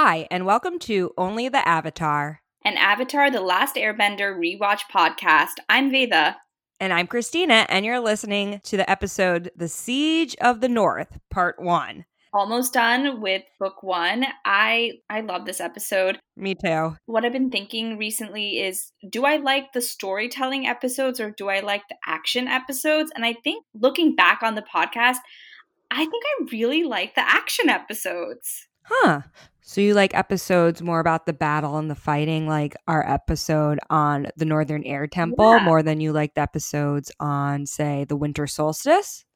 Hi, and welcome to Only the Avatar. An Avatar The Last Airbender rewatch podcast. I'm Veda. And I'm Christina, and you're listening to the episode The Siege of the North, Part 1. Almost done with book 1. I I love this episode. Me too. What I've been thinking recently is do I like the storytelling episodes or do I like the action episodes? And I think looking back on the podcast, I think I really like the action episodes. Huh. So you like episodes more about the battle and the fighting, like our episode on the Northern Air Temple, Yeah. more than you like the episodes on, say, the Winter Solstice,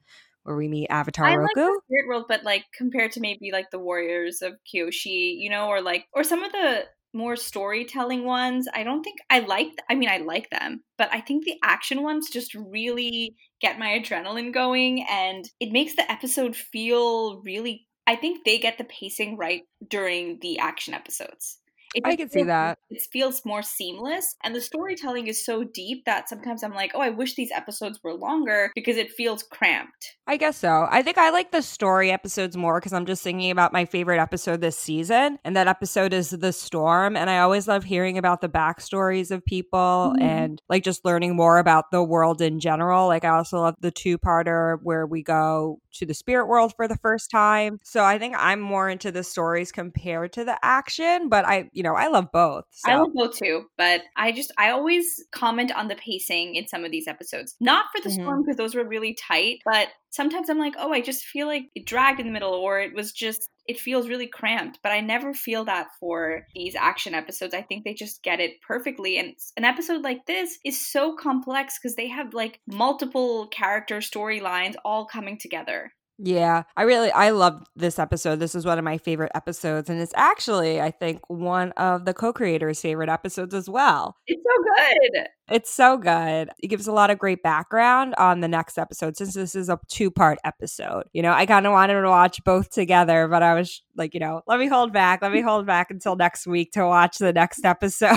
where we meet Avatar I like Roku? the spirit world, but like compared to maybe like the Warriors of Kyoshi, you know, or like or some of the more storytelling ones, I don't think I like. I mean, I like them, but I think the action ones just really get my adrenaline going, and it makes the episode feel really. I think they get the pacing right during the action episodes. It I can see that. It feels more seamless, and the storytelling is so deep that sometimes I'm like, oh, I wish these episodes were longer because it feels cramped. I guess so. I think I like the story episodes more because I'm just thinking about my favorite episode this season. And that episode is The Storm. And I always love hearing about the backstories of people Mhm. and like just learning more about the world in general. Like, I also love the two parter where we go to the spirit world for the first time. So I think I'm more into the stories compared to the action, but I, you know, I love both. So. I love both too, but I just I always comment on the pacing in some of these episodes. Not for the Mhm. storm because those were really tight, but sometimes I'm like, oh, I just feel like it dragged in the middle, or it was just it feels really cramped. But I never feel that for these action episodes. I think they just get it perfectly. And an episode like this is so complex because they have like multiple character storylines all coming together. Yeah, I really I love this episode. This is one of my favorite episodes and it's actually I think one of the co-creators' favorite episodes as well. It's so good. It's so good. It gives a lot of great background on the next episode since this is a two-part episode. You know, I kind of wanted to watch both together, but I was like, you know, let me hold back. Let me hold back until next week to watch the next episode.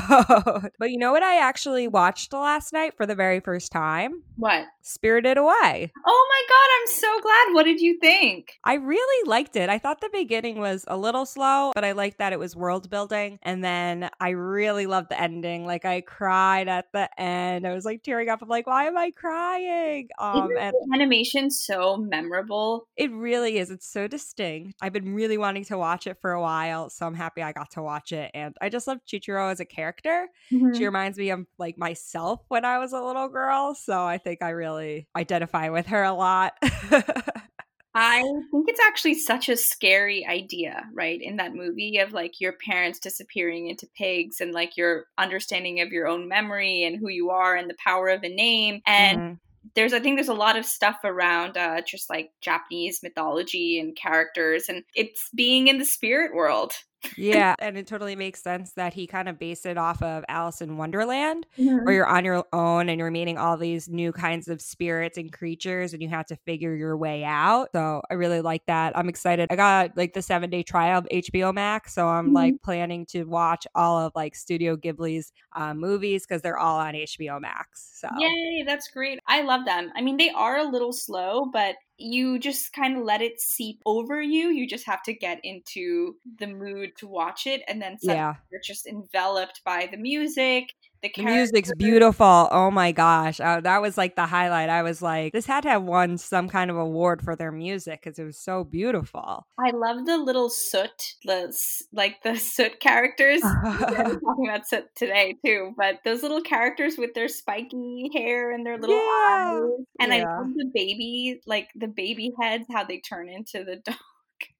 but you know what I actually watched last night for the very first time? What? Spirited Away. Oh my god, I'm so glad. What did you think? I really liked it. I thought the beginning was a little slow, but I liked that it was world building. And then I really loved the ending. Like I cried at the end. I was like tearing up. I'm like, why am I crying? Um, and animation so memorable? it really is. It's so distinct. I've been really wanting to watch it for a while, so I'm happy I got to watch it. And I just love Chihiro as a character. Mm-hmm. She reminds me of like myself when I was a little girl. So I think I really identify with her a lot. I think it's actually such a scary idea, right? In that movie of like your parents disappearing into pigs and like your understanding of your own memory and who you are and the power of a name. And Mhm. there's, I think there's a lot of stuff around uh, just like Japanese mythology and characters and it's being in the spirit world. Yeah, and it totally makes sense that he kind of based it off of Alice in Wonderland, Mm-hmm. where you're on your own and you're meeting all these new kinds of spirits and creatures, and you have to figure your way out. So I really like that. I'm excited. I got like the seven day trial of HBO Max, so I'm Mhm. like planning to watch all of like Studio Ghibli's uh, movies because they're all on HBO Max. So Yay, that's great. I love them. I mean, they are a little slow, but you just kind of let it seep over you. You just have to get into the mood to watch it, and then suddenly yeah, you're just enveloped by the music, the, the music's beautiful. Oh my gosh, uh, that was like the highlight. I was like, this had to have won some kind of award for their music because it was so beautiful. I love the little soot, the like the soot characters. We're talking about soot today too, but those little characters with their spiky hair and their little Yeah, eyes, and I love the baby, like the baby heads, how they turn into the dog.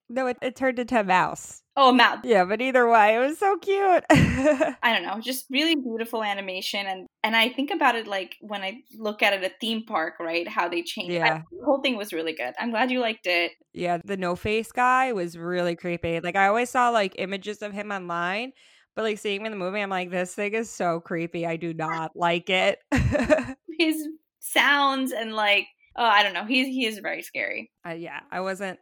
No, it, it turned into a mouse. Oh, a mouse. Yeah, but either way, it was so cute. I don't know, just really beautiful animation and and I think about it like when I look at it at theme park, right? How they changed. I- Yeah. the whole thing was really good. I'm glad you liked it. yeah, the no face guy was really creepy. Like I always saw like images of him online, but like seeing him in the movie, I'm like, this thing is so creepy. I do not like it. His sounds and like oh, I don't know. He's he is very scary. uh, yeah, I wasn't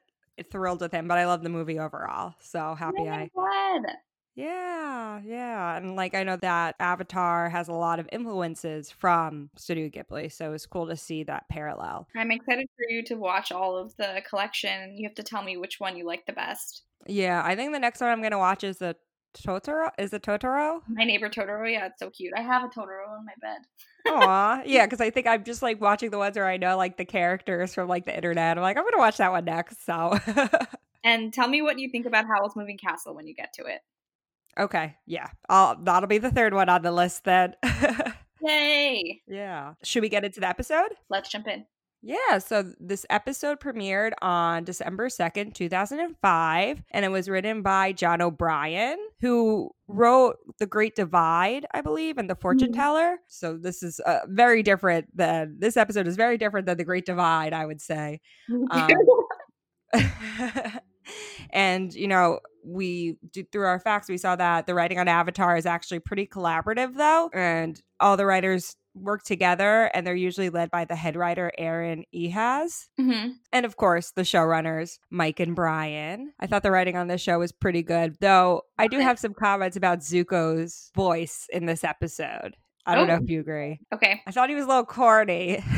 thrilled with him, but I love the movie overall. So happy I glad. Yeah, yeah. And like I know that Avatar has a lot of influences from Studio Ghibli, so it's cool to see that parallel. I'm excited for you to watch all of the collection. You have to tell me which one you like the best. Yeah, I think the next one I'm gonna watch is the Totoro. Is it Totoro? My neighbor Totoro. Yeah, it's so cute. I have a Totoro on my bed. Aw, yeah, because I think I'm just like watching the ones where I know like the characters from like the internet. I'm like, I'm gonna watch that one next. So, And tell me what you think about Howl's Moving Castle when you get to it. okay, yeah, I'll, that'll be the third one on the list then. Yay! yeah, should we get into the episode? Let's jump in. Yeah, so this episode premiered on December 2nd, 2005, and it was written by John O'Brien, who wrote The Great Divide, I believe, and The Fortune Mhm. Teller. So this is uh, very different than this episode is very different than The Great Divide, I would say. Um, and you know we do, through our facts we saw that the writing on avatar is actually pretty collaborative though and all the writers work together and they're usually led by the head writer Aaron Ehasz hmm and of course the showrunners mike and brian i thought the writing on this show was pretty good though i do have some comments about zuko's voice in this episode i don't know Oh. if you agree Okay. i thought he was a little corny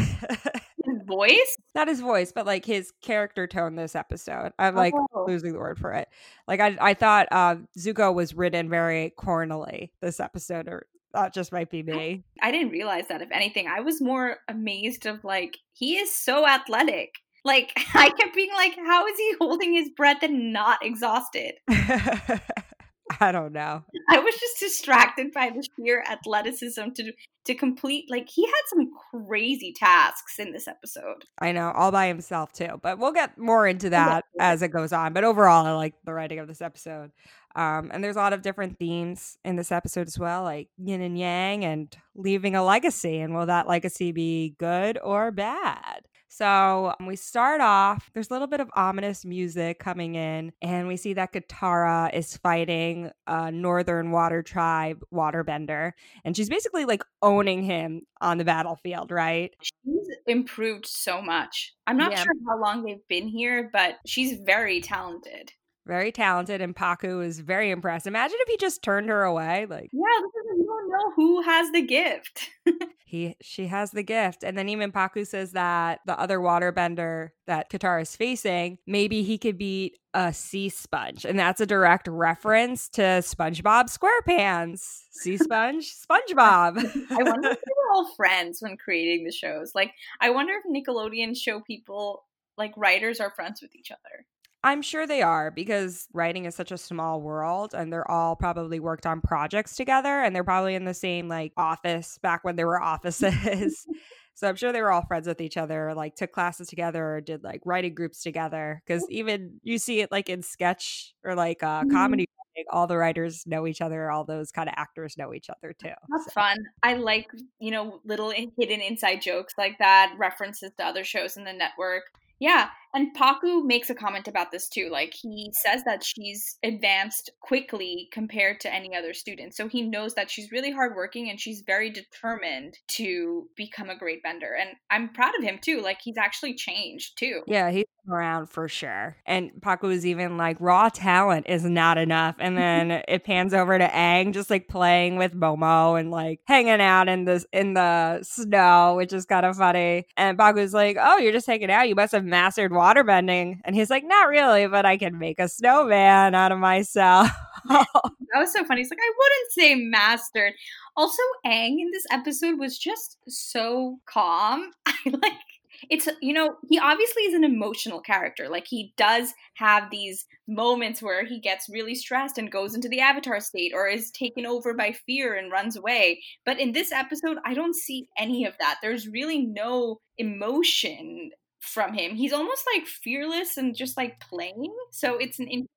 His voice? not his voice, but like his character tone this episode. I'm like Oh. losing the word for it. Like I, I thought uh, Zuko was written very cornily this episode, or that just might be me. I didn't realize that. If anything, I was more amazed of like he is so athletic. Like I kept being like, how is he holding his breath and not exhausted? I don't know. I was just distracted by the sheer athleticism to to complete. Like he had some crazy tasks in this episode. I know all by himself too, but we'll get more into that as it goes on. But overall, I like the writing of this episode. Um, and there's a lot of different themes in this episode as well, like yin and yang and leaving a legacy. And will that legacy be good or bad? So um, we start off, there's a little bit of ominous music coming in, and we see that Katara is fighting a Northern Water Tribe waterbender. And she's basically like owning him on the battlefield, right? She's improved so much. I'm not Yeah. sure how long they've been here, but she's very talented. Very talented and Pakku is very impressed. Imagine if he just turned her away. Like Yeah, this is, you don't know who has the gift. he she has the gift. And then even Pakku says that the other waterbender that Katara is facing, maybe he could beat a sea sponge. And that's a direct reference to SpongeBob SquarePants. Sea sponge, SpongeBob. I wonder if they were all friends when creating the shows. Like, I wonder if Nickelodeon show people, like writers, are friends with each other. I'm sure they are because writing is such a small world and they're all probably worked on projects together and they're probably in the same like office back when there were offices. so I'm sure they were all friends with each other, like took classes together or did like writing groups together. Cause even you see it like in sketch or like uh, Mhm. comedy, all the writers know each other, all those kind of actors know each other too. That's So- fun. I like, you know, little hidden inside jokes like that, references to other shows in the network. Yeah, and Pakku makes a comment about this too. Like he says that she's advanced quickly compared to any other student. So he knows that she's really hardworking and she's very determined to become a great bender. And I'm proud of him too. Like he's actually changed too. Yeah, he's around for sure. And Pakku is even like, raw talent is not enough. And then it pans over to Aang just like playing with Momo and like hanging out in the in the snow, which is kind of funny. And Pakku's like, Oh, you're just hanging out. You must have mastered waterbending. And he's like, Not really, but I can make a snowman out of myself. That was so funny. He's like, I wouldn't say mastered. Also, Aang in this episode was just so calm. I like it's you know he obviously is an emotional character like he does have these moments where he gets really stressed and goes into the avatar state or is taken over by fear and runs away but in this episode i don't see any of that there's really no emotion from him he's almost like fearless and just like playing so it's an interesting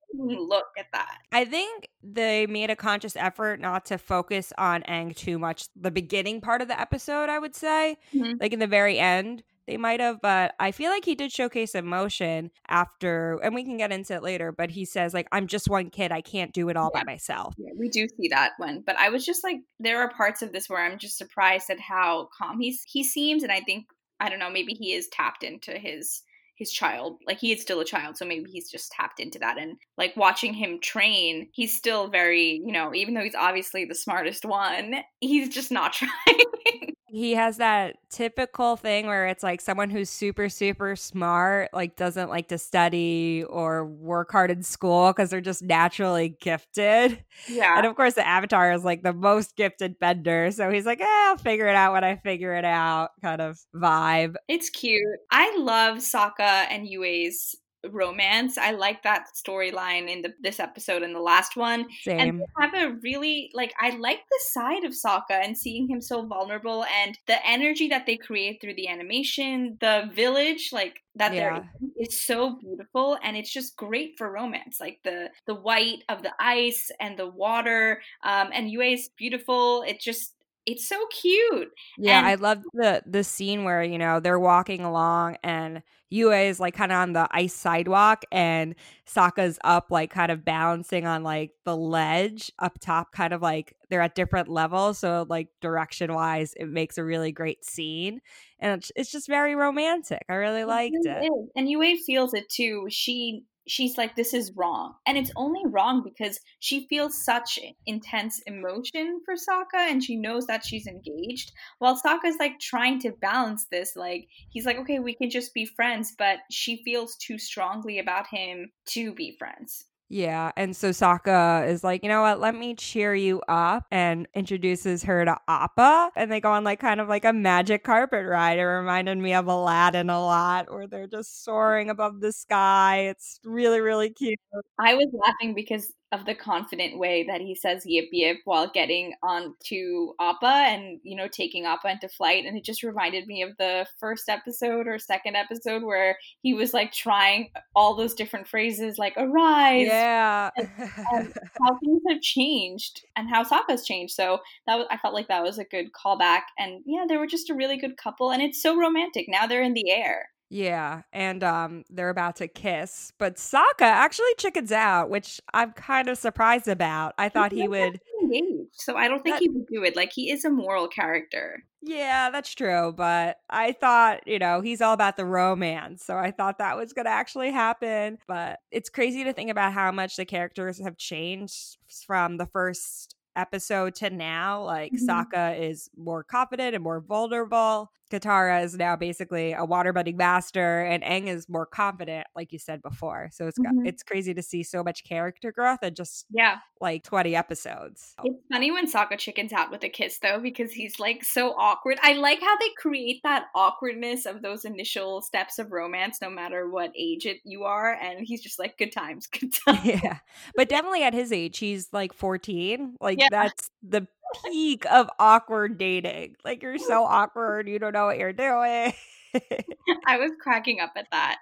look at that I think they made a conscious effort not to focus on Aang too much. The beginning part of the episode, I would say, Mhm. like in the very end, they might have, but I feel like he did showcase emotion after, and we can get into it later. But he says, like, I'm just one kid. I can't do it all Yeah. by myself. Yeah, we do see that one, but I was just like, there are parts of this where I'm just surprised at how calm he's he seems, and I think I don't know, maybe he is tapped into his his child, like he is still a child, so maybe he's just tapped into that, and like watching him train, he's still very, you know, even though he's obviously the smartest one, he's just not trying. He has that typical thing where it's like someone who's super super smart like doesn't like to study or work hard in school because they're just naturally gifted Yeah. and of course the avatar is like the most gifted bender so he's like eh, i'll figure it out when i figure it out kind of vibe It's cute. I love Sokka and Yue's romance. I like that storyline in the this episode and the last one. And same they have a really like I like the side of Sokka and seeing him so vulnerable and the energy that they create through the animation, the village like that Yeah. they're so beautiful and it's just great for romance. Like the the white of the ice and the water um and Yue is beautiful. It just it's so cute. Yeah, And- I love the the scene where you know they're walking along and Yue is like kind of on the ice sidewalk and Sokka's up like kind of balancing on like the ledge up top, kind of like they're at different levels. So like direction wise, it makes a really great scene, and it's, it's just very romantic. I really liked it, it. And Yue feels it too. She she's like, this is wrong. And it's only wrong because she feels such intense emotion for Sokka and she knows that she's engaged. While Sokka's like trying to balance this, like he's like, okay, we can just be friends, but she feels too strongly about him to be friends. Yeah, and so Sokka is like, you know what? Let me cheer you up, and introduces her to Appa, and they go on like kind of like a magic carpet ride. It reminded me of Aladdin a lot, where they're just soaring above the sky. It's really, really cute. I was laughing because of the confident way that he says yip yip while getting onto Appa and you know taking Appa into flight. And it just reminded me of the first episode or second episode where he was like trying all those different phrases like arise! Yeah, um, how things have changed and how Sokka's changed. So that was I felt like that was a good callback. And yeah they were just a really good couple. And it's so romantic. Now they're in the air yeah, and um, they're about to kiss, but Sokka actually chickens out, which I'm kind of surprised about. I thought he not would. engaged so I don't think That- he would do it like he is a moral character Yeah, that's true. But I thought, you know, he's all about the romance. So I thought that was going to actually happen. But it's crazy to think about how much the characters have changed from the first episode to now. Like, Mhm. Sokka is more confident and more vulnerable. Katara is now basically a waterbending master, and Aang is more confident, like you said before. So it's got, Mhm. it's crazy to see so much character growth in just yeah like 20 episodes. It's funny when Sokka chickens out with a kiss though, because he's like so awkward. I like how they create that awkwardness of those initial steps of romance, no matter what age it you are, and he's just like, "Good times, good times." yeah but definitely at his age he's like 14 like Yeah. that's the peak of awkward dating like you're so awkward you don't know what you're doing I was cracking up at that.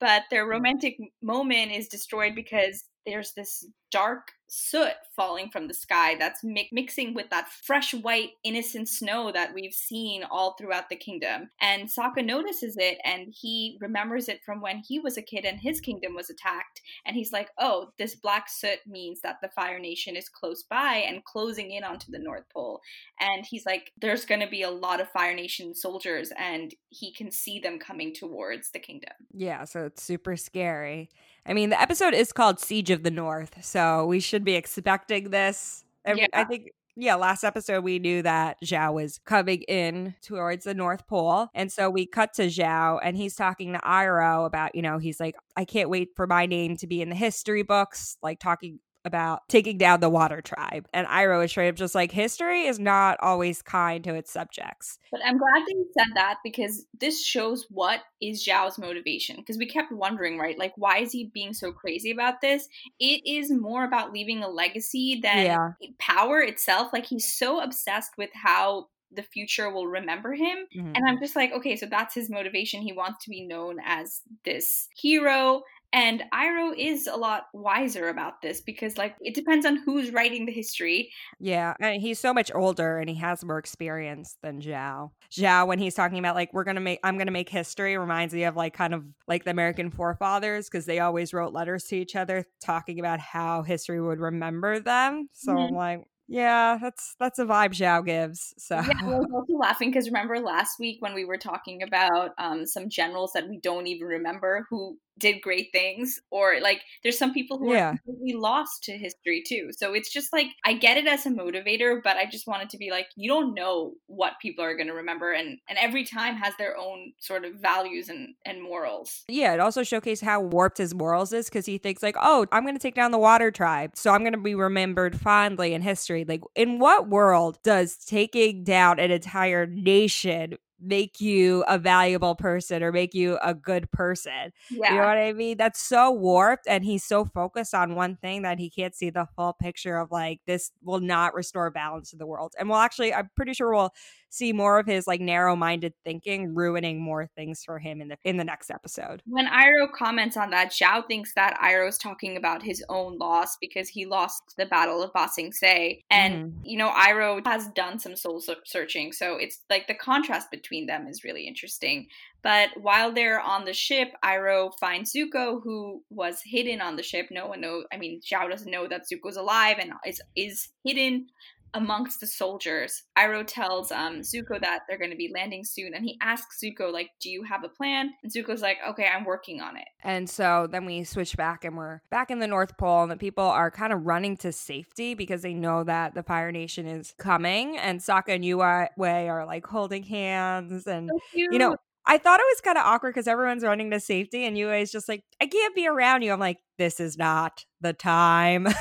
But their mm. romantic moment is destroyed because there's this dark soot falling from the sky. That's mi- mixing with that fresh white innocent snow that we've seen all throughout the kingdom. And Sokka notices it and he remembers it from when he was a kid and his kingdom was attacked. And he's like oh this black soot means that the fire nation is close by and closing in onto the north pole. And he's like there's going to be a lot of fire nation soldiers and he can see them coming towards the kingdom. Yeah so it's super scary i mean the episode is called siege of the north so we should be expecting this Yeah. i think yeah, last episode we knew that Zhao was coming in towards the North Pole. And so we cut to Zhao and he's talking to Iroh about, you know, he's like, I can't wait for my name to be in the history books, like talking about taking down the water tribe. And Iroh is straight up just like, history is not always kind to its subjects. But I'm glad that you said that because this shows what is Zhao's motivation. Because we kept wondering, right? Like, why is he being so crazy about this? It is more about leaving a legacy than Yeah. power itself. Like, he's so obsessed with how the future will remember him. Mhm. And I'm just like, okay, so that's his motivation. He wants to be known as this hero. And Iroh is a lot wiser about this because, like, it depends on who's writing the history. Yeah, and he's so much older and he has more experience than Zhao. Zhao, when he's talking about like we're gonna make, I'm gonna make history, reminds me of like kind of like the American forefathers because they always wrote letters to each other talking about how history would remember them. So Mhm. I'm like, yeah, that's that's a vibe Zhao gives. So Yeah, I was also laughing because remember last week when we were talking about um, some generals that we don't even remember who did great things or like there's some people who Yeah. are completely lost to history too so it's just like i get it as a motivator but i just wanted to be like you don't know what people are going to remember and and every time has their own sort of values and and morals Yeah, it also showcased how warped his morals is because he thinks like, oh, I'm going to take down the water tribe, so I'm going to be remembered fondly in history. Like, in what world does taking down an entire nation make you a valuable person or make you a good person? yeah You know what I mean? That's so warped, and he's so focused on one thing that he can't see the full picture of like this will not restore balance to the world. And we'll actually, I'm pretty sure we'll see more of his like narrow-minded thinking ruining more things for him in the in the next episode. when Iroh comments on that, Zhao thinks that Iroh's talking about his own loss because he lost the Battle of Ba Sing Se. And, Mhm. you know, Iroh has done some soul searching. So it's like the contrast between them is really interesting. But while they're on the ship, Iroh finds Zuko, who was hidden on the ship. No one knows. I mean, Zhao doesn't know that Zuko's alive and is, is hidden amongst the soldiers. Iroh tells um, Zuko that they're going to be landing soon, and he asks Zuko, like, "Do you have a plan?" And Zuko's like, "Okay, I'm working on it." And so then we switch back and we're back in the North Pole, and the people are kind of running to safety because they know that the Fire Nation is coming. And Sokka and Yue are like holding hands. And, you know, I thought it was kind of awkward because everyone's running to safety, and Yue is just like, I can't be around you. I'm like, this is not the time.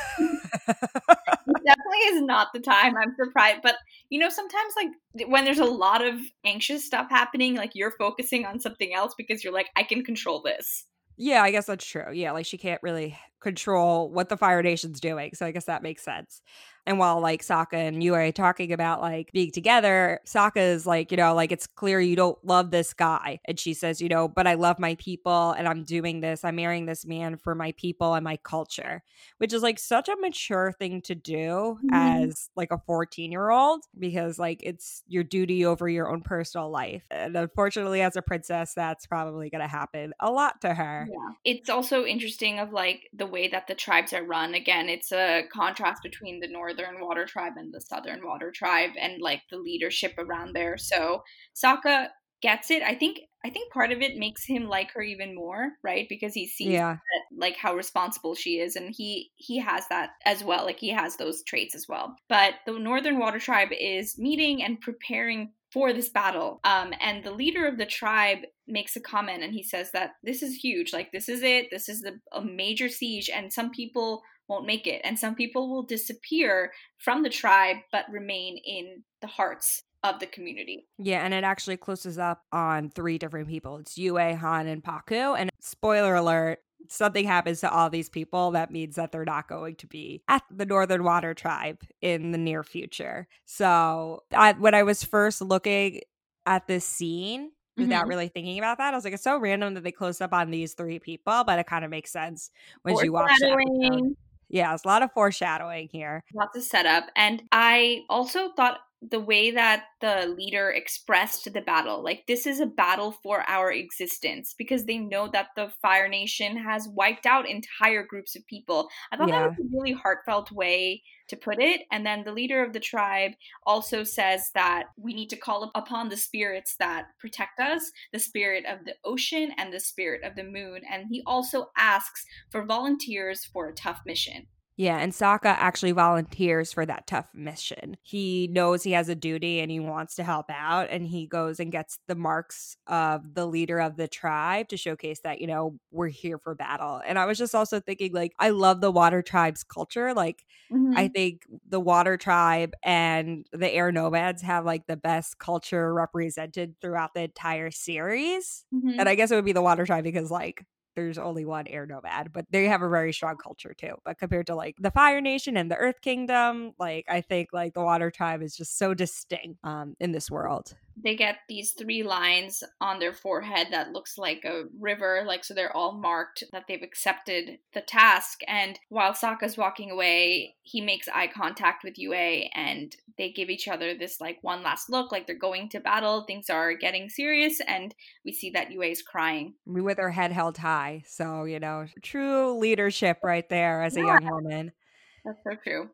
it definitely is not the time. I'm surprised, but you know, sometimes like when there's a lot of anxious stuff happening, like you're focusing on something else because you're like, I can control this. Yeah, I guess that's true. Yeah, like she can't really control what the Fire Nation's doing. So I guess that makes sense. And while like Sokka and Yue are talking about like being together, Sokka is like, you know, like it's clear you don't love this guy. And she says, you know, but I love my people and I'm doing this. I'm marrying this man for my people and my culture, which is like such a mature thing to do Mhm. as like a 14 year old because like it's your duty over your own personal life. And unfortunately, as a princess, that's probably going to happen a lot to her. Yeah. It's also interesting of like the way that the tribes are run. Again, it's a contrast between the northern water tribe and the southern water tribe and like the leadership around there. So Sokka gets it. I think I think part of it makes him like her even more, right? Because he sees Yeah. that, like how responsible she is and he he has that as well. Like he has those traits as well. But the northern water tribe is meeting and preparing for this battle. Um, and the leader of the tribe makes a comment and he says that this is huge. Like, this is it. This is the, a major siege, and some people won't make it. And some people will disappear from the tribe but remain in the hearts of the community. Yeah, and it actually closes up on three different people. It's Yue, Hahn, and Pakku. And spoiler alert, something happens to all these people that means that they're not going to be at the Northern Water Tribe in the near future. So I, when I was first looking at this scene, without Mhm. really thinking about that, I was like, it's so random that they closed up on these three people, but it kind of makes sense when you watch. Foreshadowing. Yeah, there's a lot of foreshadowing here. lots of setup and i also thought the way that the leader expressed the battle. Like this is a battle for our existence because they know that the fire nation has wiped out entire groups of people. I thought that was a really heartfelt way to put it. And then the leader of the tribe also says that we need to call upon the spirits that protect us the spirit of the ocean and the spirit of the moon. And he also asks for volunteers for a tough mission Yeah, and Sokka actually volunteers for that tough mission. He knows he has a duty and he wants to help out, and he goes and gets the marks of the leader of the tribe to showcase that, you know, we're here for battle. And I was just also thinking, like, I love the water tribe's culture. Like, I think the water tribe and the air nomads have like the best culture represented throughout the entire series. Mhm. And I guess it would be the water tribe because like there's only one air nomad, but they have a very strong culture too. But compared to like the Fire Nation and the Earth Kingdom, like I think like the water tribe is just so distinct um in this world. They get these three lines on their forehead that looks like a river like so they're all marked that they've accepted the task and while Sokka's walking away he makes eye contact with Yue and they give each other this like one last look like they're going to battle things are getting serious and we see that Yue's crying With her head held high. So, you know, true leadership right there as a Yeah. young woman. that's so true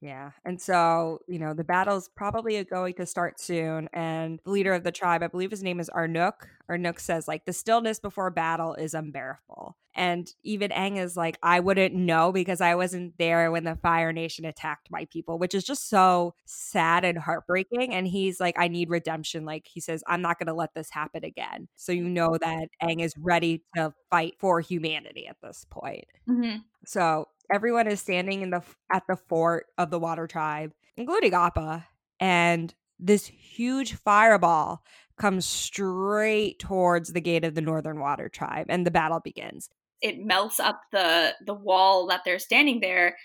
Yeah. And so, you know, the battle's probably going to start soon. And the leader of the tribe, I believe his name is Arnook. Arnook says, like, the stillness before battle is unbearable. And even Aang is like, I wouldn't know because I wasn't there when the Fire Nation attacked my people, which is just so sad and heartbreaking. And he's like, I need redemption. Like, he says, I'm not going to let this happen again. So you know that Aang is ready to fight for humanity at this point. Mm-hmm. So everyone is standing in the at the fort of the water tribe, including Appa, and this huge fireball comes straight towards the gate of the Northern Water Tribe, and the battle begins. It melts up the the wall that they're standing there.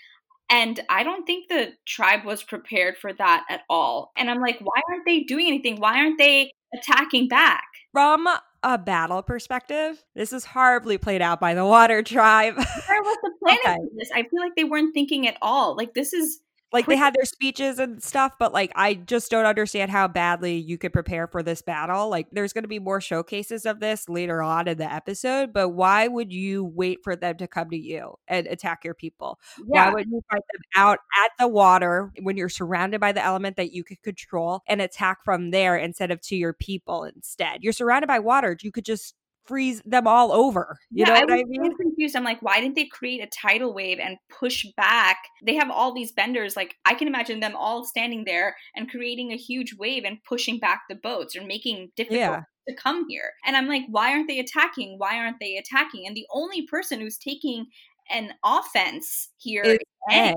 And I don't think the tribe was prepared for that at all. And I'm like, why aren't they doing anything? Why aren't they attacking back? From a battle perspective, this is horribly played out by the Water Tribe. Where was the planning okay. for this? I feel like they weren't thinking at all. Like this is like they had their speeches and stuff, but like I just don't understand how badly you could prepare for this battle. Like there's going to be more showcases of this later on in the episode, but why would you wait for them to come to you and attack your people? Yeah. Why would you fight them out at the water when you're surrounded by the element that you could control and attack from there instead of to your people instead? You're surrounded by water. You could just freeze them all over. You yeah, know what I, I mean? So confused. I'm like, why didn't they create a tidal wave and push back? They have all these benders. Like I can imagine them all standing there and creating a huge wave and pushing back the boats or making difficult yeah. to come here. And I'm like, why aren't they attacking? Why aren't they attacking? And the only person who's taking an offense here is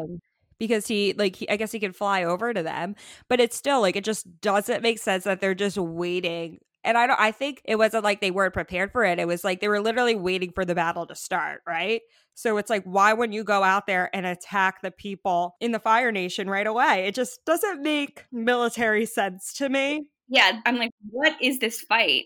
because he like he, I guess he can fly over to them, but it's still like it just doesn't make sense that they're just waiting and I don't I think it wasn't like they weren't prepared for it. It was like they were literally waiting for the battle to start, right? So it's like why wouldn't you go out there and attack the people in the Fire Nation right away? It just doesn't make military sense to me. Yeah, I'm like what is this fight?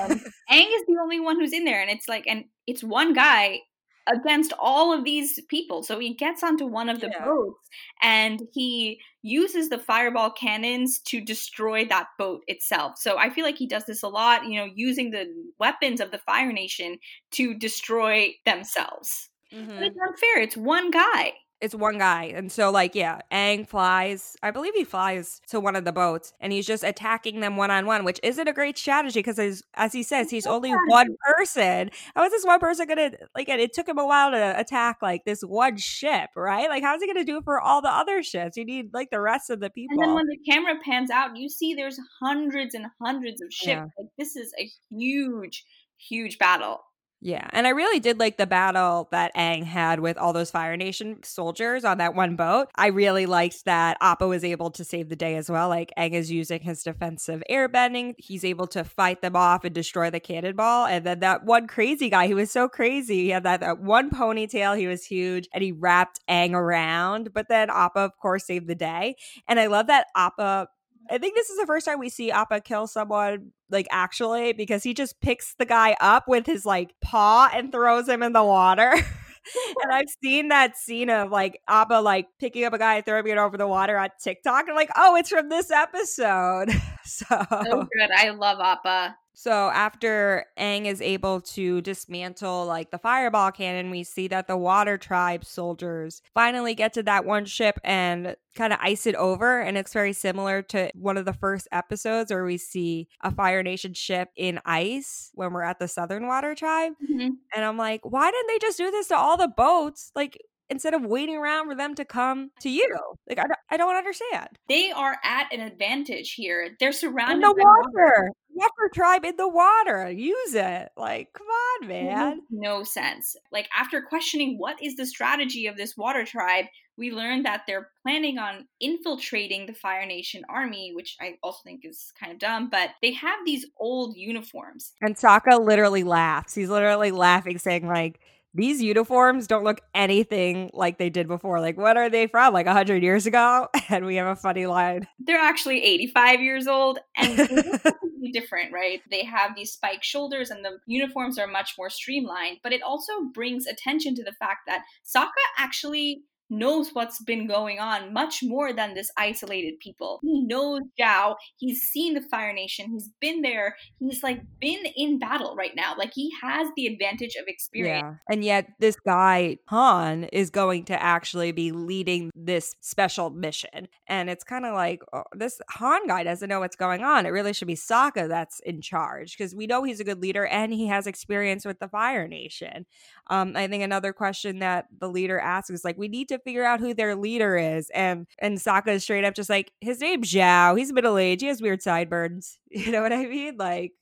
Um, Aang is the only one who's in there and it's like and it's one guy against all of these people. So he gets onto one of the yeah. boats and he uses the fireball cannons to destroy that boat itself. So I feel like he does this a lot, you know, using the weapons of the Fire Nation to destroy themselves. Mm-hmm. But it's unfair. It's one guy it's one guy. And so, like, yeah, Aang flies. I believe he flies to one of the boats and he's just attacking them one on one, which isn't a great strategy because, as, as he says, he's only one person. How is this one person going to, like, it took him a while to attack, like, this one ship, right? Like, how's he going to do it for all the other ships? You need, like, the rest of the people. And then when the camera pans out, you see there's hundreds and hundreds of ships. Yeah. Like, this is a huge, huge battle. Yeah, and I really did like the battle that Aang had with all those Fire Nation soldiers on that one boat. I really liked that Appa was able to save the day as well. Like Aang is using his defensive airbending, he's able to fight them off and destroy the cannonball. And then that one crazy guy, he was so crazy. He had that, that one ponytail, he was huge, and he wrapped Aang around. But then Appa, of course, saved the day. And I love that Appa I think this is the first time we see Appa kill someone like actually because he just picks the guy up with his like paw and throws him in the water. and I've seen that scene of like Appa like picking up a guy throwing it over the water on TikTok. And I'm like, oh, it's from this episode. so, so good. I love Appa. So after Aang is able to dismantle like the fireball cannon, we see that the water tribe soldiers finally get to that one ship and kind of ice it over. And it's very similar to one of the first episodes where we see a Fire Nation ship in ice when we're at the Southern Water Tribe. Mm-hmm. And I'm like, why didn't they just do this to all the boats? Like, instead of waiting around for them to come to you. Like I don't, I don't understand. They are at an advantage here. They're surrounded in the water. Water tribe in the water. Use it. Like, come on, man. No sense. Like after questioning what is the strategy of this water tribe, we learned that they're planning on infiltrating the Fire Nation army, which I also think is kind of dumb, but they have these old uniforms. And Sokka literally laughs. He's literally laughing, saying, like, these uniforms don't look anything like they did before. Like, what are they from? Like 100 years ago? And we have a funny line. They're actually 85 years old and different, right? They have these spiked shoulders and the uniforms are much more streamlined, but it also brings attention to the fact that Sokka actually knows what's been going on much more than this isolated people. He knows Zhao. He's seen the Fire Nation. He's been there. He's like been in battle right now. Like he has the advantage of experience. Yeah. And yet this guy, Hahn, is going to actually be leading this special mission. And it's kind of like oh, this Hahn guy doesn't know what's going on. It really should be Sokka that's in charge because we know he's a good leader and he has experience with the Fire Nation. Um, I think another question that the leader asks is like, we need to figure out who their leader is. And and Sokka is straight up just like, his name's Zhao. He's middle aged. He has weird sideburns. You know what I mean? Like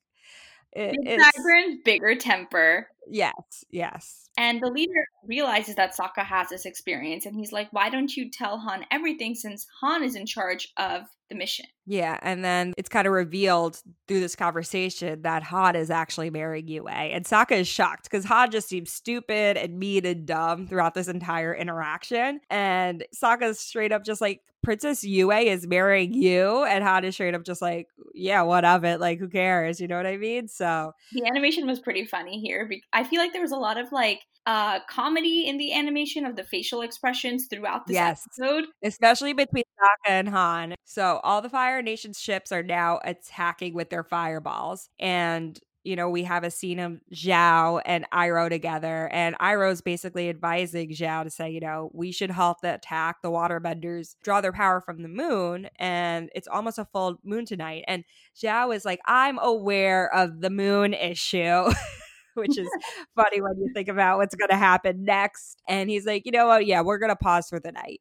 it, sideburns, bigger temper. Yes, yes. And the leader realizes that Sokka has this experience, and he's like, "Why don't you tell Hahn everything since Hahn is in charge of the mission?" Yeah, and then it's kind of revealed through this conversation that Hahn is actually marrying Yue, and Sokka is shocked because Hahn just seems stupid and mean and dumb throughout this entire interaction, and Sokka's straight up just like, Princess Yue is marrying you, and Hahn is straight up just like, yeah, what of it? Like, who cares? You know what I mean? So the animation was pretty funny here. I feel like there was a lot of like uh comedy in the animation of the facial expressions throughout this yes. episode, especially between Sokka and Hahn. So all the Fire Nation's ships are now attacking with their fireballs, and you know, we have a scene of Zhao and Iroh together, and Iroh's basically advising Zhao to say, you know, we should halt the attack. The waterbenders draw their power from the moon, and it's almost a full moon tonight. And Zhao is like, I'm aware of the moon issue. which is funny when you think about what's going to happen next. And he's like, you know what? Yeah, we're going to pause for the night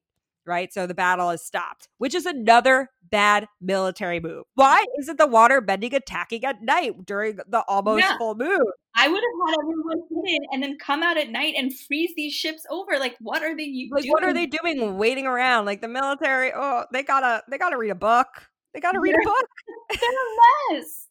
right? So the battle is stopped, which is another bad military move. Why isn't the water bending attacking at night during the almost yeah. full moon? I would have had everyone hidden and then come out at night and freeze these ships over. Like, what are they like, doing? What are they doing? Waiting around like the military? Oh, they gotta they gotta read a book. They gotta read a book. They're a mess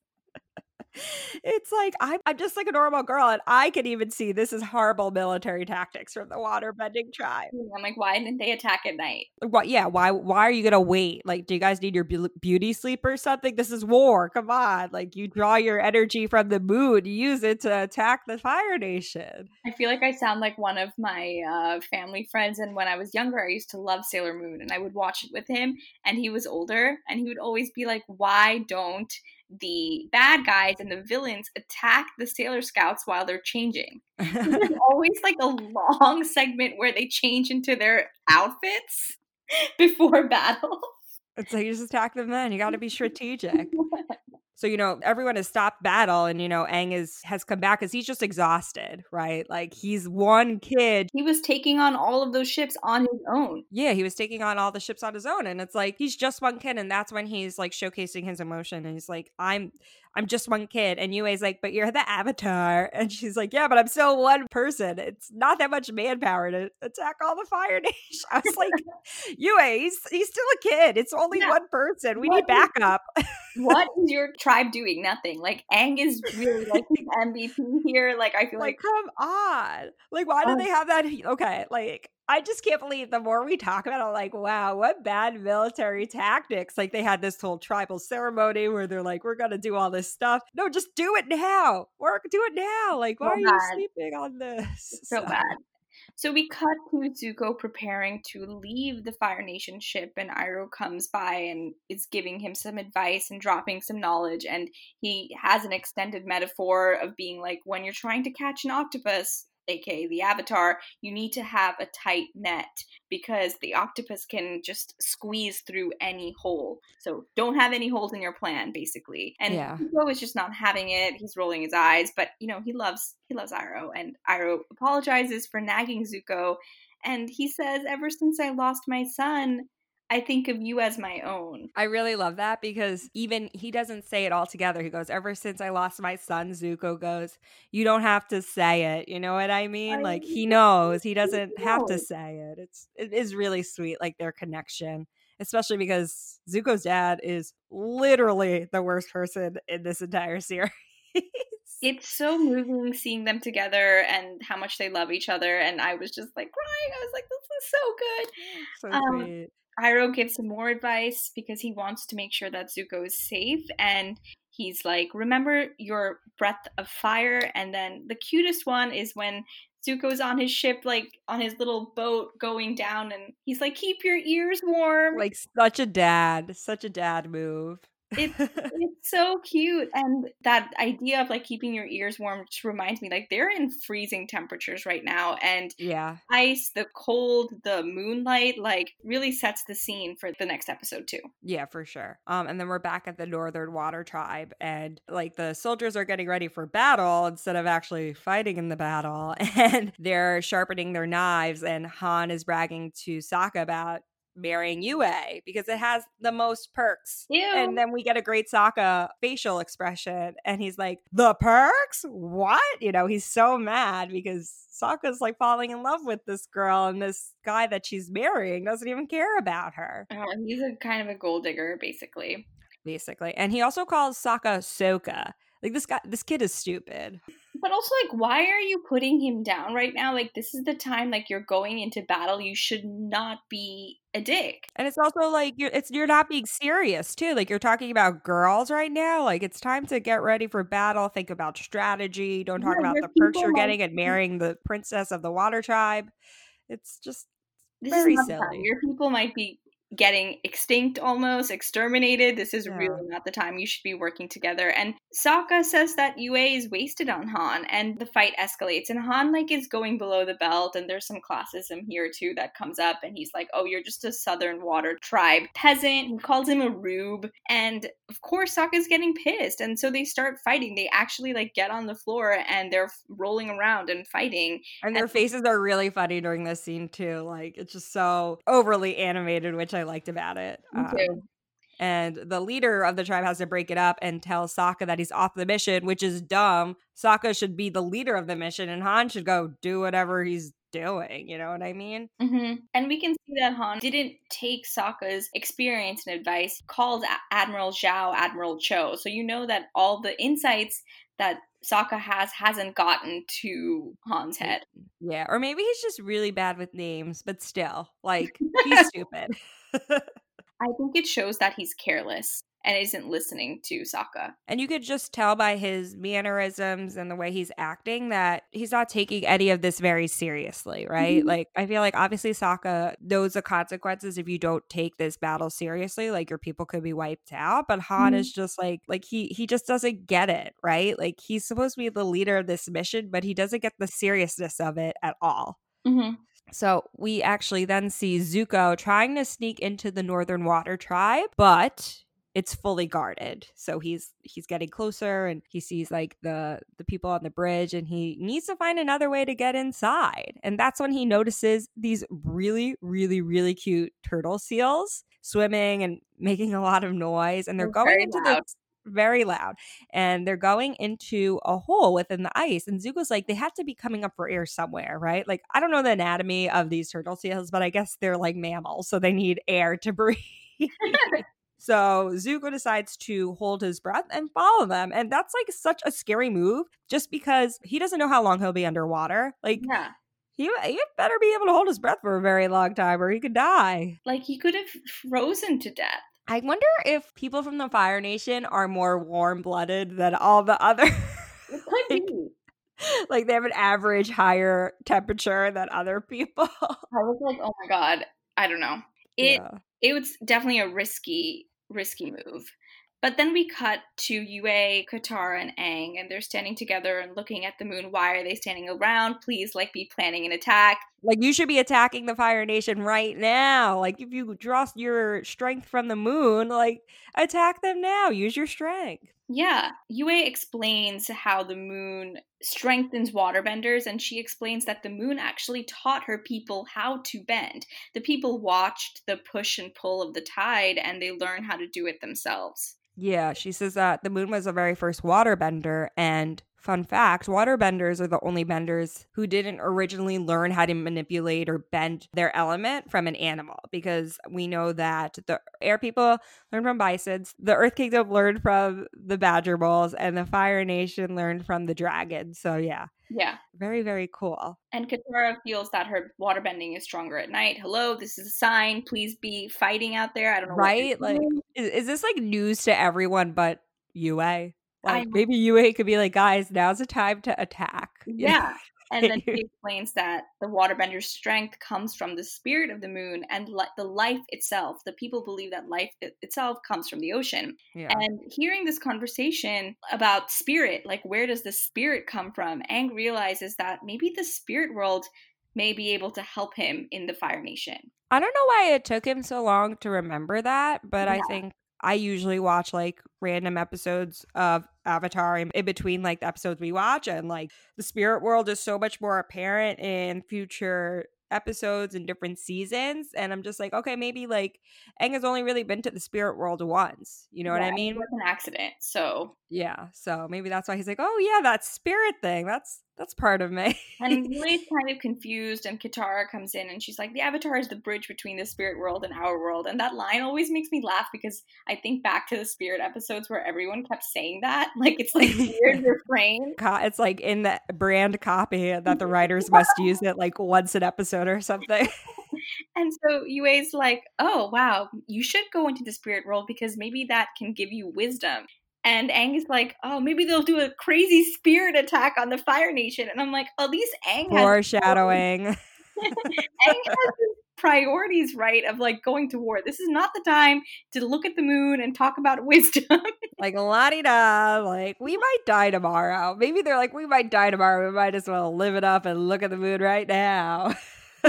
it's like I'm, I'm just like a normal girl, and I can even see this is horrible military tactics from the waterbending tribe. I'm like, why didn't they attack at night? What? Yeah, why? Why are you gonna wait? Like, do you guys need your beauty sleep or something? This is war. Come on, like you draw your energy from the moon, you use it to attack the Fire Nation. I feel like I sound like one of my uh, family friends, and when I was younger, I used to love Sailor Moon, and I would watch it with him, and he was older, and he would always be like, "Why don't?" The bad guys and the villains attack the Sailor Scouts while they're changing. There's always like a long segment where they change into their outfits before battle. It's like you just attack them then. You got to be strategic. So, you know, everyone has stopped battle and, you know, Aang is has come back because he's just exhausted, right? Like he's one kid. He was taking on all of those ships on his own. Yeah, he was taking on all the ships on his own. And it's like he's just one kid. And that's when he's like showcasing his emotion. And he's like, I'm I'm just one kid. And Yue's like, but you're the avatar. And she's like, yeah, but I'm still one person. It's not that much manpower to attack all the Fire Nation. I was like, Yue, eh, he's, he's still a kid. It's only yeah. one person. We what need backup. what is your tribe doing? Nothing. Like, Aang is really like the MVP here. Like, I feel like, like come on. Like, why do oh. they have that? Okay. Like, I just can't believe the more we talk about it, like, wow, what bad military tactics. Like they had this whole tribal ceremony where they're like, we're gonna do all this stuff. No, just do it now. Work, do it now. Like, why so are you sleeping on this? So, so bad. So we cut to Zuko preparing to leave the Fire Nation ship, and Iroh comes by and is giving him some advice and dropping some knowledge. And he has an extended metaphor of being like, when you're trying to catch an octopus, aka the avatar, you need to have a tight net because the octopus can just squeeze through any hole. So don't have any holes in your plan, basically. And yeah. Zuko is just not having it. He's rolling his eyes, but you know, he loves he loves Iroh and Iroh apologizes for nagging Zuko and he says, Ever since I lost my son, I think of you as my own. I really love that because even he doesn't say it all together. He goes, Ever since I lost my son, Zuko goes, You don't have to say it. You know what I mean? I like he knows. He doesn't he have to say it. It's it is really sweet, like their connection. Especially because Zuko's dad is literally the worst person in this entire series. it's so moving seeing them together and how much they love each other. And I was just like crying. I was like, this is so good. So um, sweet. Iroh gives some more advice because he wants to make sure that Zuko is safe. And he's like, remember your breath of fire. And then the cutest one is when Zuko's on his ship, like on his little boat going down, and he's like, "Keep your ears warm." Like such a dad, such a dad move. It's it's so cute, and that idea of like keeping your ears warm just reminds me like they're in freezing temperatures right now, and yeah, ice, the cold, the moonlight, like really sets the scene for the next episode too. Yeah, for sure. Um, and then we're back at the Northern Water Tribe, and like the soldiers are getting ready for battle instead of actually fighting in the battle, and they're sharpening their knives, and Hahn is bragging to Sokka about marrying Yue because it has the most perks. Ew. And then we get a great Sokka facial expression and he's like, The perks? What? You know, he's so mad because Sokka's like falling in love with this girl and this guy that she's marrying doesn't even care about her. Oh, he's a kind of a gold digger, basically. Basically. And he also calls Sokka Soka. Like this guy this kid is stupid. But also like why are you putting him down right now? Like this is the time like you're going into battle. You should not be a dick. And it's also like you're it's you're not being serious too. Like you're talking about girls right now. Like it's time to get ready for battle. Think about strategy. Don't talk Yeah, about the perks you're getting and marrying the princess of the water tribe. It's just This Very is silly. Your people might be getting extinct almost, exterminated. This is Yeah. really not the time you should be working together. And Sokka says that Yue is wasted on Hahn and the fight escalates and Hahn like is going below the belt and there's some classism here too that comes up and he's like, "Oh, you're just a southern water tribe peasant." He calls him a rube and of course Sokka's getting pissed and so they start fighting. They actually like get on the floor and they're rolling around and fighting and their faces are really funny during this scene too. Like it's just so overly animated, which I liked about it. Um, and the leader of the tribe has to break it up and tell Sokka that he's off the mission, which is dumb. Sokka should be the leader of the mission, and Hahn should go do whatever he's doing. You know what I mean? hmm And we can see that Hahn didn't take Sokka's experience and advice, called Admiral Zhao Admiral Cho. So you know that all the insights that Sokka has hasn't gotten to Hahn's head. Yeah, or maybe he's just really bad with names, but still, like he's stupid. I think it shows that he's careless and isn't listening to Sokka. And you could just tell by his mannerisms and the way he's acting that he's not taking any of this very seriously, right? Mhm. Like, I feel like obviously Sokka knows the consequences if you don't take this battle seriously. Like, your people could be wiped out. But Hahn Mhm. is just like, like he he just doesn't get it, right? Like, he's supposed to be the leader of this mission, but he doesn't get the seriousness of it at all. hmm So we actually then see Zuko trying to sneak into the Northern Water Tribe, but it's fully guarded. So he's he's getting closer and he sees like the the people on the bridge and he needs to find another way to get inside. And that's when he notices these really really really cute turtle seals swimming and making a lot of noise and they're They're going into loud. the very loud and they're going into a hole within the ice and zuko's like they have to be coming up for air somewhere right like i don't know the anatomy of these turtle seals but i guess they're like mammals so they need air to breathe so zuko decides to hold his breath and follow them and that's like such a scary move just because he doesn't know how long he'll be underwater like Yeah. he, he better be able to hold his breath for a very long time or he could die Like he could have frozen to death. I wonder if people from the Fire Nation are more warm blooded than all the other. It could like, be. like they have an average higher temperature than other people. I was like, oh my god, I don't know. It yeah. it was definitely a risky risky move. But then we cut to Yue, Katara, and Aang, and they're standing together and looking at the moon. Why are they standing around? Please, like, be planning an attack. Like you should be attacking the Fire Nation right now. Like if you draw your strength from the moon, like attack them now. Use your strength. Yeah, Yue explains how the moon strengthens waterbenders, and she explains that the moon actually taught her people how to bend. The people watched the push and pull of the tide, and they learn how to do it themselves. Yeah, she says that the moon was the very first waterbender. And fun fact waterbenders are the only benders who didn't originally learn how to manipulate or bend their element from an animal because we know that the air people learned from bisons, the earth kingdom learned from the badger bulls, and the fire nation learned from the dragons. So, yeah, Yeah. Very, very cool. And Katara feels that her waterbending is stronger at night. Hello, this is a sign. Please be fighting out there. I don't know. what Right? Like, is, is this like news to everyone but Yue? Like maybe Yue could be like, guys, now's the time to attack. Yeah. And then he explains that the waterbender's strength comes from the spirit of the moon and li- the life itself. The people believe that life it- itself comes from the ocean. Yeah. And hearing this conversation about spirit, like where does the spirit come from? Aang realizes that maybe the spirit world may be able to help him in the Fire Nation. I don't know why it took him so long to remember that, but I think I usually watch like random episodes of Avatar in between like the episodes we watch, and like the spirit world is so much more apparent in future episodes and different seasons. And I'm just like, okay, maybe like Aang has only really been to the spirit world once. You know what I mean? It was an accident. So Yeah. So maybe that's why he's like, oh yeah, that spirit thing. That's that's part of me. And Lily's kind of confused, and Katara comes in and she's like, The Avatar is the bridge between the spirit world and our world. And that line always makes me laugh because I think back to the spirit episodes where everyone kept saying that. Like, it's like weird refrain. It's like in the brand copy that the writers must use it like once an episode or something. And so Yue's like, Oh, wow, you should go into the spirit world because maybe that can give you wisdom. And Aang is like, Oh, maybe they'll do a crazy spirit attack on the Fire Nation. And I'm like, At least Aang has Foreshadowing. Aang has priorities right of like going to war. This is not the time to look at the moon and talk about wisdom. like la di da, like we might die tomorrow. Maybe they're like, we might die tomorrow. We might as well live it up and look at the moon right now.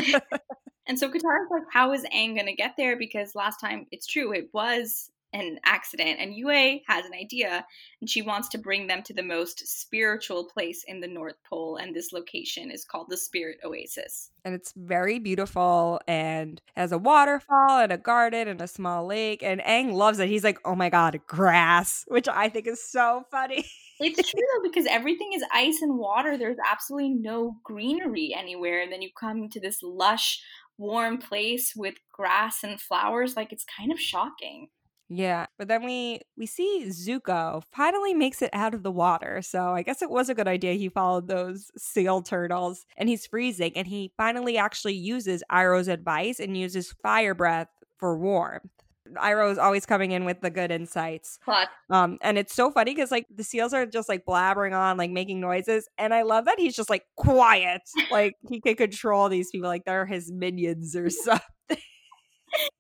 and so Katara's like, how is Aang gonna get there? Because last time it's true, it was an accident. And Yue has an idea and she wants to bring them to the most spiritual place in the North Pole. And this location is called the Spirit Oasis. and it's very beautiful and has a waterfall and a garden and a small lake. And Aang loves it. He's like, oh my God, grass, which I think is so funny. It's true though, because everything is ice and water. There's absolutely no greenery anywhere. And then you come to this lush, warm place with grass and flowers. Like it's kind of shocking. Yeah, but then we we see Zuko finally makes it out of the water. So I guess it was a good idea he followed those seal turtles and he's freezing and he finally actually uses Iroh's advice and uses fire breath for warmth. Iroh is always coming in with the good insights. But Um and it's so funny cuz like the seals are just like blabbering on like making noises and I love that he's just like quiet. like he can control these people like they're his minions or something.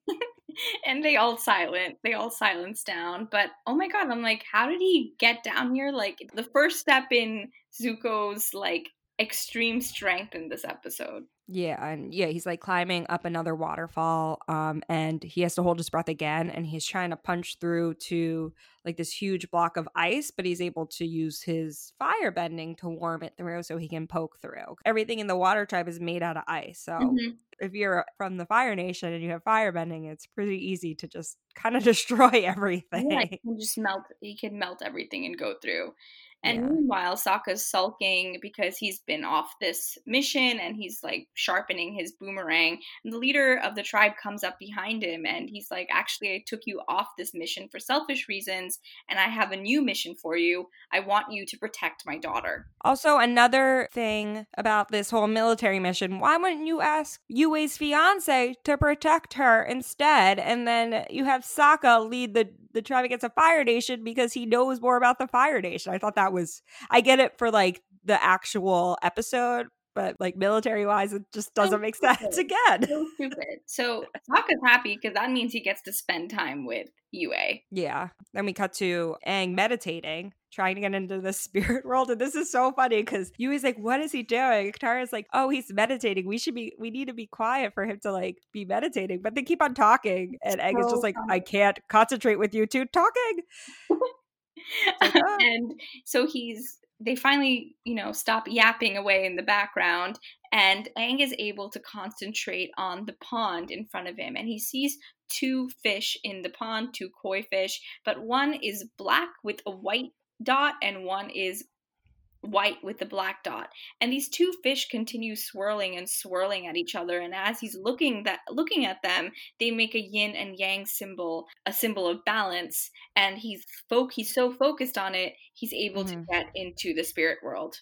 and they all silent. They all silence down. But oh my god, I'm like, how did he get down here? Like the first step in Zuko's like extreme strength in this episode. Yeah, and yeah, he's like climbing up another waterfall, um, and he has to hold his breath again, and he's trying to punch through to like this huge block of ice, but he's able to use his fire bending to warm it through so he can poke through. Everything in the water tribe is made out of ice, so Mhm. if you're from the Fire Nation and you have fire bending, it's pretty easy to just kind of destroy everything. Yeah, he can just melt. He can melt everything and go through. And Yeah. meanwhile, Sokka's sulking because he's been off this mission and he's like sharpening his boomerang. And the leader of the tribe comes up behind him and he's like, Actually, I took you off this mission for selfish reasons and I have a new mission for you. I want you to protect my daughter. Also, another thing about this whole military mission, why wouldn't you ask Yue's fiance to protect her instead? And then you have Sokka lead the, the tribe against a Fire Nation because he knows more about the Fire Nation. I thought that was, I get it for like the actual episode, but like military wise, it just doesn't make sense stupid. again. So stupid. So Sokka's happy because that means he gets to spend time with Yue. Yeah. Then we cut to Aang meditating, trying to get into the spirit world. And this is so funny because Yue's like, what is he doing? Katara's like, oh, he's meditating. We should be, we need to be quiet for him to like be meditating. But they keep on talking. And Aang is just like, funny. I can't concentrate with you two talking. like, "Ah." and so he's they finally you know stop yapping away in the background and Aang is able to concentrate on the pond in front of him and he sees two fish in the pond two koi fish but one is black with a white dot and one is white with the black dot and these two fish continue swirling and swirling at each other and as he's looking that looking at them they make a yin and yang symbol a symbol of balance and he's folk he's so focused on it he's able Mhm. to get into the spirit world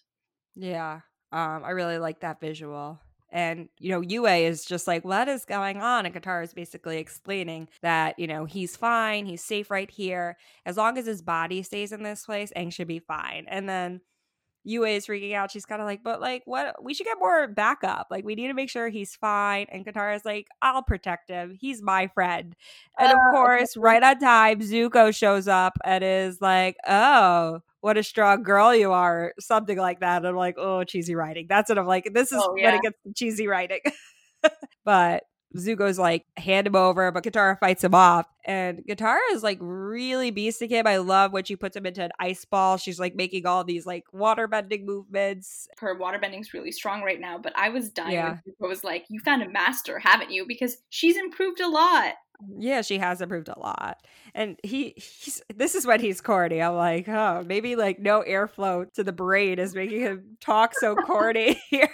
Yeah. Um, I really like that visual. And, you know, Yue is just like, what is going on? And Katara is basically explaining that, you know, he's fine. He's safe right here. As long as his body stays in this place, Aang should be fine. And then Yue is freaking out. She's kind of like, but like, what? We should get more backup. Like, we need to make sure he's fine. And Katara's like, I'll protect him. He's my friend. And of Uh, course, right on time, Zuko shows up and is like, oh, what a strong girl you are, something like that. And I'm like, oh, cheesy writing. That's what I'm like. This is Oh, when yeah. it gets cheesy writing. but Zuko's like, hand him over, but Katara fights him off. And Katara is like really beasting him. I love when she puts him into an ice ball. She's like making all these like water bending movements. Her water waterbending's really strong right now, but I was dying Yeah. when Zuko was like, You found a master, haven't you? Because she's improved a lot. Yeah, she has improved a lot. And he he's this is when he's corny. I'm like, oh, maybe like no airflow to the brain is making him talk so corny here.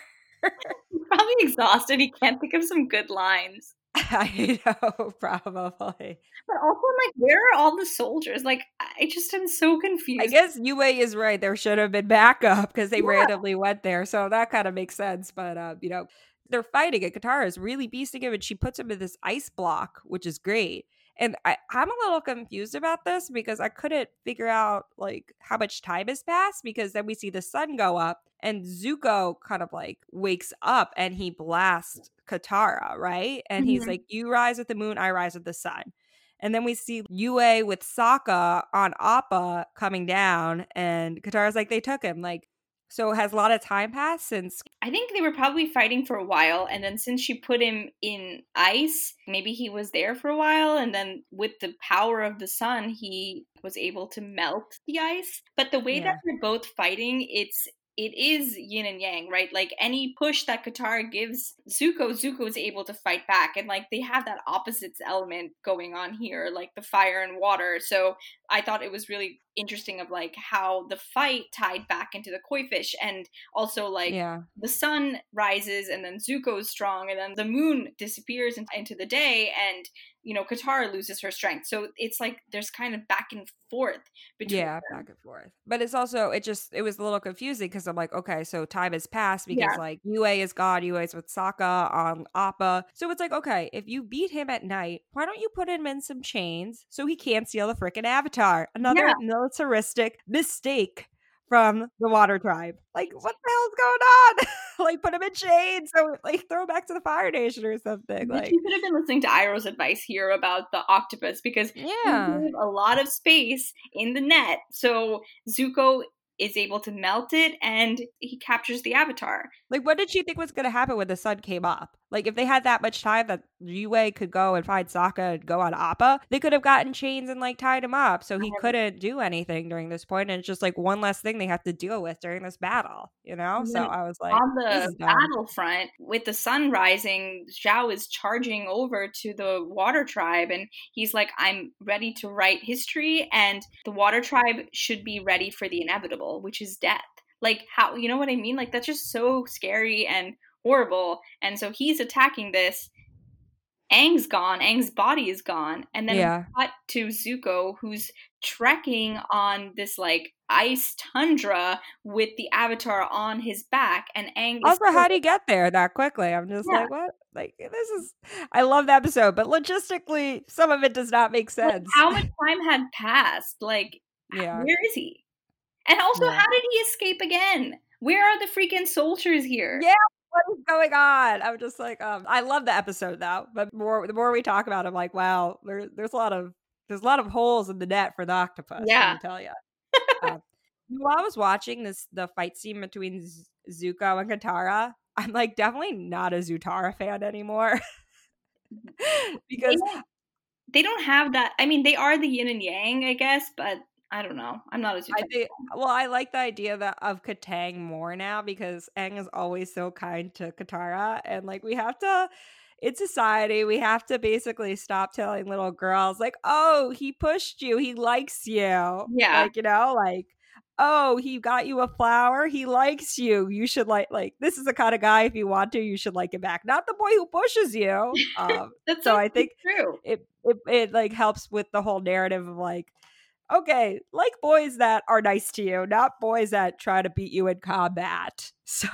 He's probably exhausted. He can't think of some good lines. I know, probably. But also, I'm like, where are all the soldiers? Like, I just am so confused. I guess Yue is right. There should have been backup because they Yeah. randomly went there. So that kind of makes sense. But uh, you know, they're fighting and Katara is really beasting him and she puts him in this ice block, which is great. And I, I'm a little confused about this because I couldn't figure out like how much time has passed because then we see the sun go up and Zuko kind of like wakes up and he blasts Katara, right? And he's Mhm. like, You rise with the moon, I rise with the sun. And then we see Yue with Sokka on Appa coming down, and Katara's like, they took him. Like, so has a lot of time passed since? I think they were probably fighting for a while, and then since she put him in ice, maybe he was there for a while, and then with the power of the sun, he was able to melt the ice. But the way Yeah. that they're both fighting, it's it is yin and yang, right? Like any push that Katara gives Zuko, Zuko is able to fight back, and like they have that opposites element going on here, like the fire and water. So I thought it was really interesting of like how the fight tied back into the koi fish, and also like yeah, the sun rises and then Zuko's strong and then the moon disappears into the day and you know Katara loses her strength. So it's like there's kind of back and forth between yeah, them. back and forth. But it's also it just it was a little confusing because I'm like, okay, so time has passed because Yeah. like Yue is gone, Yue is with Sokka on Appa. So it's like, okay, if you beat him at night, why don't you put him in some chains so he can't steal the freaking Avatar? Another Yeah. militaristic mistake. From the water tribe. Like, what the hell's going on? like, put him in chains. So, like, throw him back to the Fire Nation or something. But Like, you could have been listening to Iroh's advice here about the octopus because yeah. a lot of space in the net. So Zuko is able to melt it and he captures the avatar. Like, what did she think was going to happen when the sun came up? Like, if they had that much time that Yue could go and find Sokka and go on Appa, they could have gotten chains and like tied him up, so he Um, couldn't do anything during this point. and it's just like one less thing they have to deal with during this battle, you know. So I was like, on the battlefront with the sun rising zhao is charging over to the water tribe and he's like i'm ready to write history and the water tribe should be ready for the inevitable which is death like how you know what i mean like that's just so scary and horrible and so he's attacking this Aang's gone, Aang's body is gone, and then yeah, cut to Zuko, who's trekking on this like ice tundra with the avatar on his back, and Aang. Also, still- how would he get there that quickly? I'm just Yeah. like, what? Like, this is. I love the episode, but logistically, some of it does not make like, sense. how much time had passed? Like, Yeah. where is he? And also, Yeah. how did he escape again? Where are the freaking soldiers here? Yeah. What is going on? I'm just like, um, I love the episode though, but more the more we talk about, it, I'm like, wow, there, there's a lot of there's a lot of holes in the net for the octopus. Yeah. me tell you. uh, while I was watching this, the fight scene between Z- Zuko and Katara, I'm like definitely not a Zutara fan anymore because They don't, they don't have that. I mean, they are the yin and yang, I guess, but I don't know. I'm not a I Zuko. think well, I like the idea that of Kataang more now because Aang is always so kind to Katara, and like we have to. In society, we have to basically stop telling little girls like, "Oh, he pushed you. He likes you." Yeah. like you know, like, "Oh, he got you a flower. He likes you. You should like like this is the kind of guy. If you want to, you should like him back. Not the boy who pushes you." Um, That's so I think true. it, it it like helps with the whole narrative of like okay like boys that are nice to you not boys that try to beat you in combat so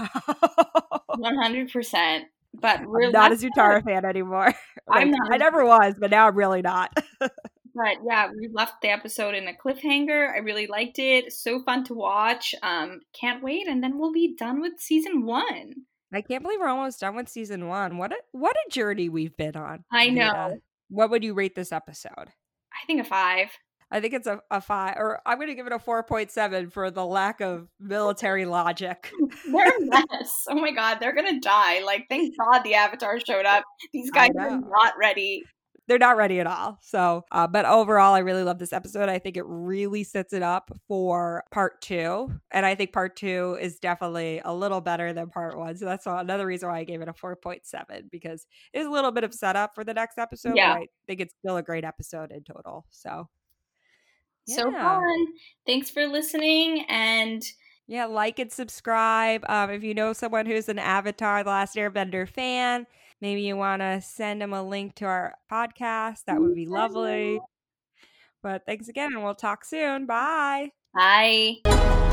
One hundred percent. But i'm really, not a Zutara fan anymore I'm not i never was but now i'm really not but yeah, we left the episode in a cliffhanger. I really liked it. So fun to watch. Um, can't wait, and then we'll be done with season one. I can't believe we're almost done with season one. What a what a journey we've been on. I know. What would you rate this episode? I think a five. I think it's a, a five, or I'm going to give it a 4.7 for the lack of military logic. they're a mess. Oh my God, they're going to die. Like, thank God the Avatar showed up. These guys are not ready they're not ready at all. So, uh, but overall, I really love this episode. I think it really sets it up for part two. And I think part two is definitely a little better than part one. So that's another reason why I gave it a 4.7 because it's a little bit of setup for the next episode. Yeah. I think it's still a great episode in total. So, yeah. so fun. Thanks for listening. And yeah, like and subscribe. Um, if you know someone who's an Avatar The Last Airbender fan, maybe you want to send them a link to our podcast. That would be lovely. But thanks again, and we'll talk soon. Bye. Bye.